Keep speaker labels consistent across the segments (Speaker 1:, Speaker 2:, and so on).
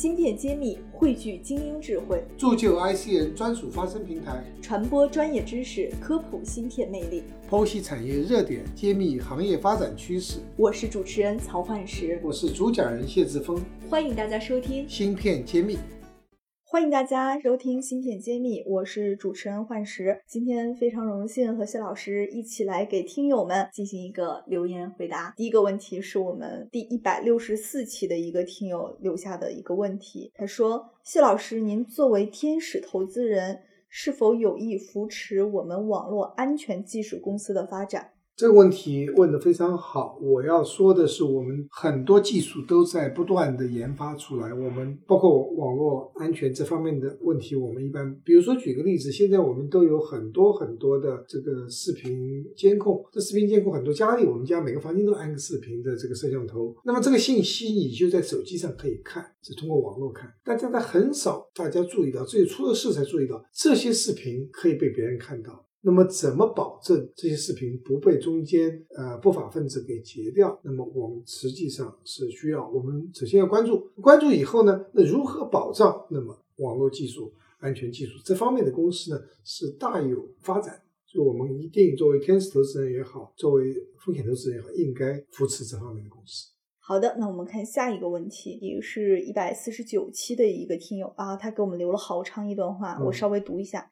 Speaker 1: 芯片揭秘，汇聚精英智慧，
Speaker 2: 铸就 IC 人专属发声平台，
Speaker 1: 传播专业知识，科普芯片魅力，
Speaker 2: 剖析产业热点，揭秘行业发展趋势。
Speaker 1: 我是主持人曹焕石，
Speaker 2: 我是主讲人谢志峰，
Speaker 1: 欢迎大家收听。
Speaker 2: 芯片揭秘。
Speaker 1: 欢迎大家收听《芯片揭秘》，我是主持人幻石。今天非常荣幸和谢老师一起来给听友们进行一个留言回答。第一个问题是我们第一百六十四期的一个听友留下的一个问题，他说：“谢老师，您作为天使投资人，是否有意扶持我们网络安全技术公司的发展？”
Speaker 2: 这个问题问得非常好。我要说的是，我们很多技术都在不断的研发出来。我们包括网络安全这方面的问题，我们一般，比如说举个例子，现在我们都有很多很多的这个视频监控。这视频监控很多家里，我们家每个房间都安个视频的这个摄像头。那么这个信息你就在手机上可以看，是通过网络看。但大家很少大家注意到，只有出了事才注意到这些视频可以被别人看到。那么怎么保证这些视频不被中间呃不法分子给截掉？那么我们实际上是需要我们首先要关注，关注以后呢，那如何保障？那么网络技术安全技术这方面的公司呢是大有发展，所以我们一定作为天使投资人也好，作为风险投资人也好，应该扶持这方面的公司。
Speaker 1: 好的，那我们看下一个问题，也是一百四十九期的一个听友啊，他给我们留了好长一段话，我稍微读一下。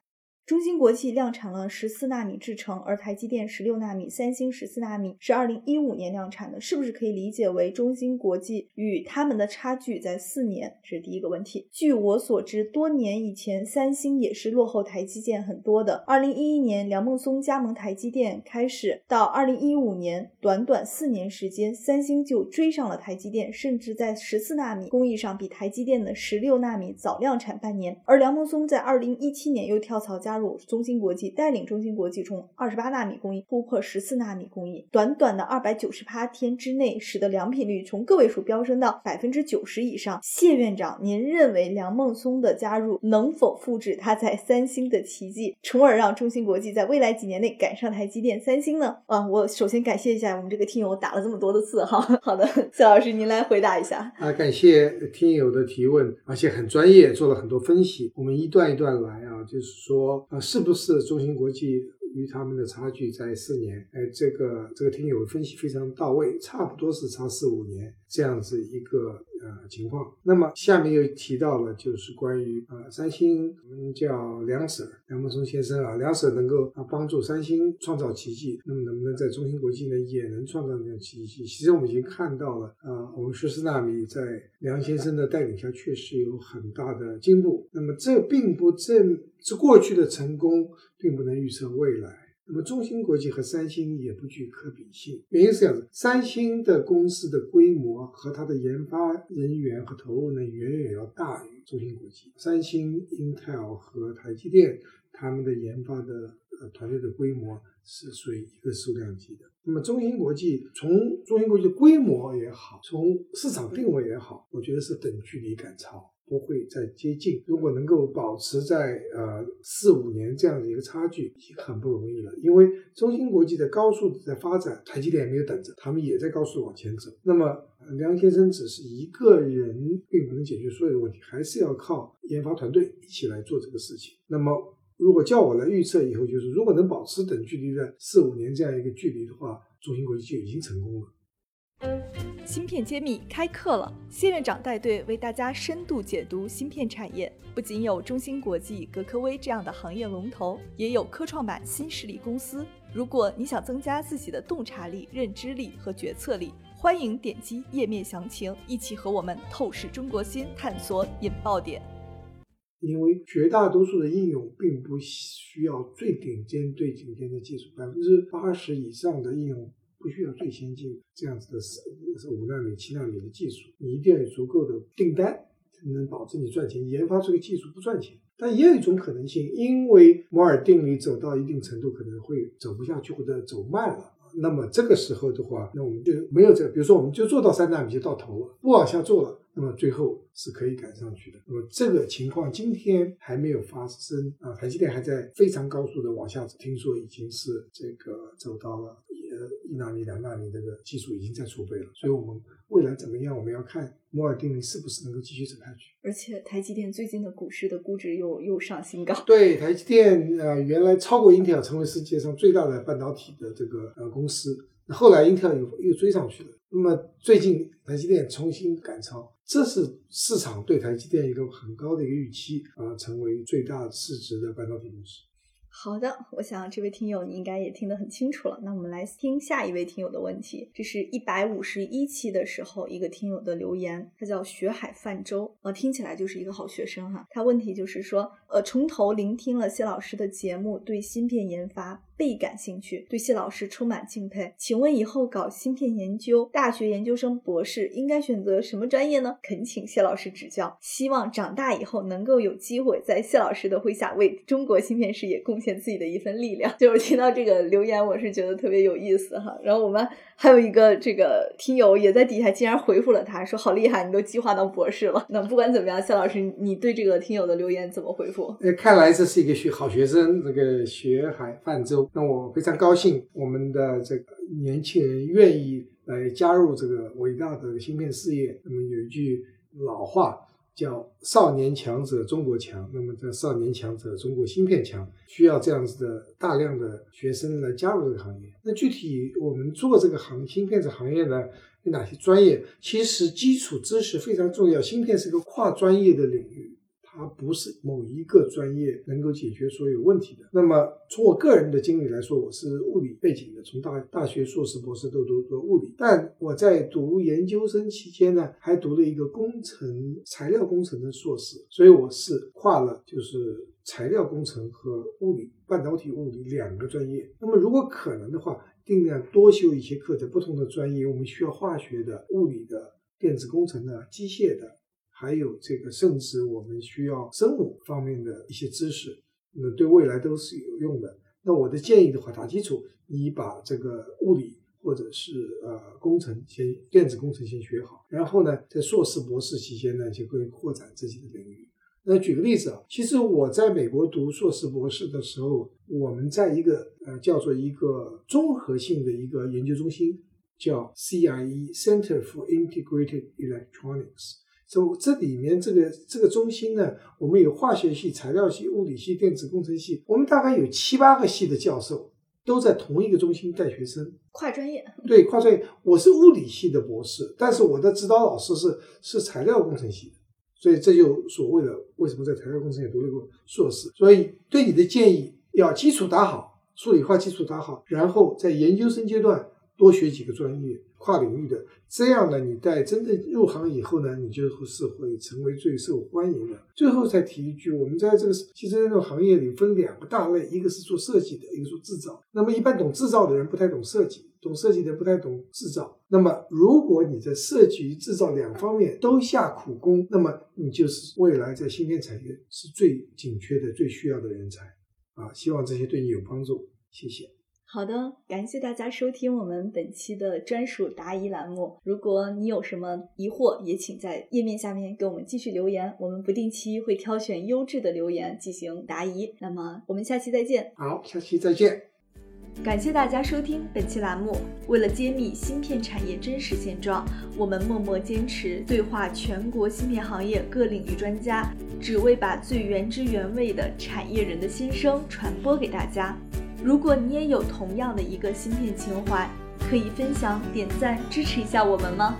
Speaker 1: 中芯国际量产了十四纳米制程，而台积电十六纳米、三星十四纳米是二零一五年量产的，是不是可以理解为中芯国际与他们的差距在四年？这是第一个问题。据我所知，多年以前三星也是落后台积电很多的。二零一一年梁孟松加盟台积电开始，到二零一五年短短四年时间，三星就追上了台积电，甚至在十四纳米工艺上比台积电的十六纳米早量产半年。而梁孟松在二零一七年又跳槽加。入中芯国际带领中芯国际从二十八纳米工艺突破十四纳米工艺，短短的二百九十八天之内，使得良品率从个位数飙升到百分之九十以上。谢院长，您认为梁孟松的加入能否复制他在三星的奇迹，从而让中芯国际在未来几年内赶上台积电、三星呢？啊，我首先感谢一下我们这个听友打了这么多的字哈。好的，谢老师您来回答一下
Speaker 2: 啊，感谢听友的提问，而且很专业，做了很多分析，我们一段一段来啊，就是说。呃，是不是中芯国际与他们的差距在四年？哎，这个这个听友分析非常到位，差不多是差四五年这样子一个。呃，情况。那么下面又提到了，就是关于呃，三星，我们叫梁 Sir 梁孟松先生啊，梁 Sir 能够啊帮助三星创造奇迹，那么能不能在中芯国际呢也能创造这样奇迹？其实我们已经看到了啊，我们十四纳米在梁先生的带领下确实有很大的进步。那么这并不正是过去的成功，并不能预测未来。那么中芯国际和三星也不具可比性，原因是这样子：三星的公司的规模和它的研发人员和投入呢，远远要大于中芯国际。三星、Intel 和台积电他们的研发的呃团队的规模是属于一个数量级的。那么中芯国际从中芯国际的规模也好，从市场定位也好，我觉得是等距离赶超。不会再接近。如果能够保持在呃四五年这样的一个差距，已经很不容易了。因为中芯国际的高速在发展，台积电也没有等着，他们也在高速往前走。那么梁先生只是一个人，并不能解决所有的问题，还是要靠研发团队一起来做这个事情。那么如果叫我来预测以后，就是如果能保持等距离的四五年这样一个距离的话，中芯国际就已经成功了。
Speaker 1: 芯片揭秘开课了，谢院长带队为大家深度解读芯片产业。不仅有中芯国际、格科微这样的行业龙头，也有科创板新势力公司。如果你想增加自己的洞察力、认知力和决策力，欢迎点击页面详情，一起和我们透视中国芯，探索引爆点。
Speaker 2: 因为绝大多数的应用并不需要最顶尖、最顶尖的技术，百分之八十以上的应用。不需要最先进这样子的是是五纳米、七纳米的技术，你一定要有足够的订单，才能保证你赚钱。研发这个技术不赚钱，但也有一种可能性，因为摩尔定律走到一定程度，可能会走不下去或者走慢了。那么这个时候的话，那我们就没有这，比如说我们就做到三纳米就到头了，不往下做了，那么最后是可以赶上去的。那么这个情况今天还没有发生啊，台积电还在非常高速的往下走，听说已经是这个走到了。一纳米、两纳米这个技术已经在储备了，所以我们未来怎么样，我们要看摩尔定律是不是能够继续走下去。
Speaker 1: 而且台积电最近的股市的估值又又上新高。
Speaker 2: 对，台积电呃原来超过英特尔成为世界上最大的半导体的这个呃公司，后来英特尔又又追上去了。那么最近台积电重新赶超，这是市场对台积电一个很高的一个预期啊，成为最大市值的半导体公司。
Speaker 1: 好的，我想这位听友你应该也听得很清楚了。那我们来听下一位听友的问题，这是一百五十一期的时候一个听友的留言，他叫学海泛舟，呃，听起来就是一个好学生哈。他问题就是说，呃，从头聆听了谢老师的节目，对芯片研发倍感兴趣，对谢老师充满敬佩。请问以后搞芯片研究，大学研究生、博士应该选择什么专业呢？恳请谢老师指教。希望长大以后能够有机会在谢老师的麾下为中国芯片事业贡献。自己的一份力量，就是听到这个留言，我是觉得特别有意思哈。然后我们还有一个这个听友也在底下竟然回复了他，说好厉害，你都计划当博士了。那不管怎么样，谢老师，你对这个听友的留言怎么回复？
Speaker 2: 呃，看来这是一个学好学生，这个学海泛舟。那我非常高兴，我们的这个年轻人愿意来加入这个伟大的芯片事业。那么有一句老话。叫少年强者中国强，那么这少年强者中国芯片强，需要这样子的大量的学生来加入这个行业。那具体我们做这个行芯片这行业呢，有哪些专业？其实基础知识非常重要。芯片是个跨专业的领域。它不是某一个专业能够解决所有问题的。那么从我个人的经历来说，我是物理背景的，从大大学硕士、博士都读过物理。但我在读研究生期间呢，还读了一个工程材料工程的硕士，所以我是跨了就是材料工程和物理、半导体物理两个专业。那么如果可能的话，尽量多修一些课，程不同的专业，我们需要化学的、物理的、电子工程的、机械的。还有这个，甚至我们需要生物方面的一些知识，那对未来都是有用的。那我的建议的话，打基础，你把这个物理或者是呃工程先电子工程先学好，然后呢，在硕士博士期间呢，就可以扩展自己的领域。那举个例子啊，其实我在美国读硕士博士的时候，我们在一个呃叫做一个综合性的一个研究中心，叫 CIE Center for Integrated Electronics。这这里面这个这个中心呢，我们有化学系、材料系、物理系、电子工程系，我们大概有七八个系的教授都在同一个中心带学生，
Speaker 1: 跨专业。
Speaker 2: 对，跨专业。我是物理系的博士，但是我的指导老师是是材料工程系的，所以这就所谓的为什么在材料工程也读了个硕士。所以对你的建议，要基础打好，数理化基础打好，然后在研究生阶段多学几个专业。跨领域的，这样呢，你在真正入行以后呢，你就是会成为最受欢迎的。最后再提一句，我们在这个汽车这种行业里分两个大类，一个是做设计的，一个做制造。那么一般懂制造的人不太懂设计，懂设计的不太懂制造。那么如果你在设计与制造两方面都下苦功，那么你就是未来在芯片产业是最紧缺的、最需要的人才啊！希望这些对你有帮助，谢谢。
Speaker 1: 好的，感谢大家收听我们本期的专属答疑栏目。如果你有什么疑惑，也请在页面下面给我们继续留言，我们不定期会挑选优质的留言进行答疑。那么我们下期再见。
Speaker 2: 好，下期再见。
Speaker 1: 感谢大家收听本期栏目。为了揭秘芯片产业真实现状，我们默默坚持对话全国芯片行业各领域专家，只为把最原汁原味的产业人的心声传播给大家。如果你也有同样的一个芯片情怀，可以分享、点赞、支持一下我们吗？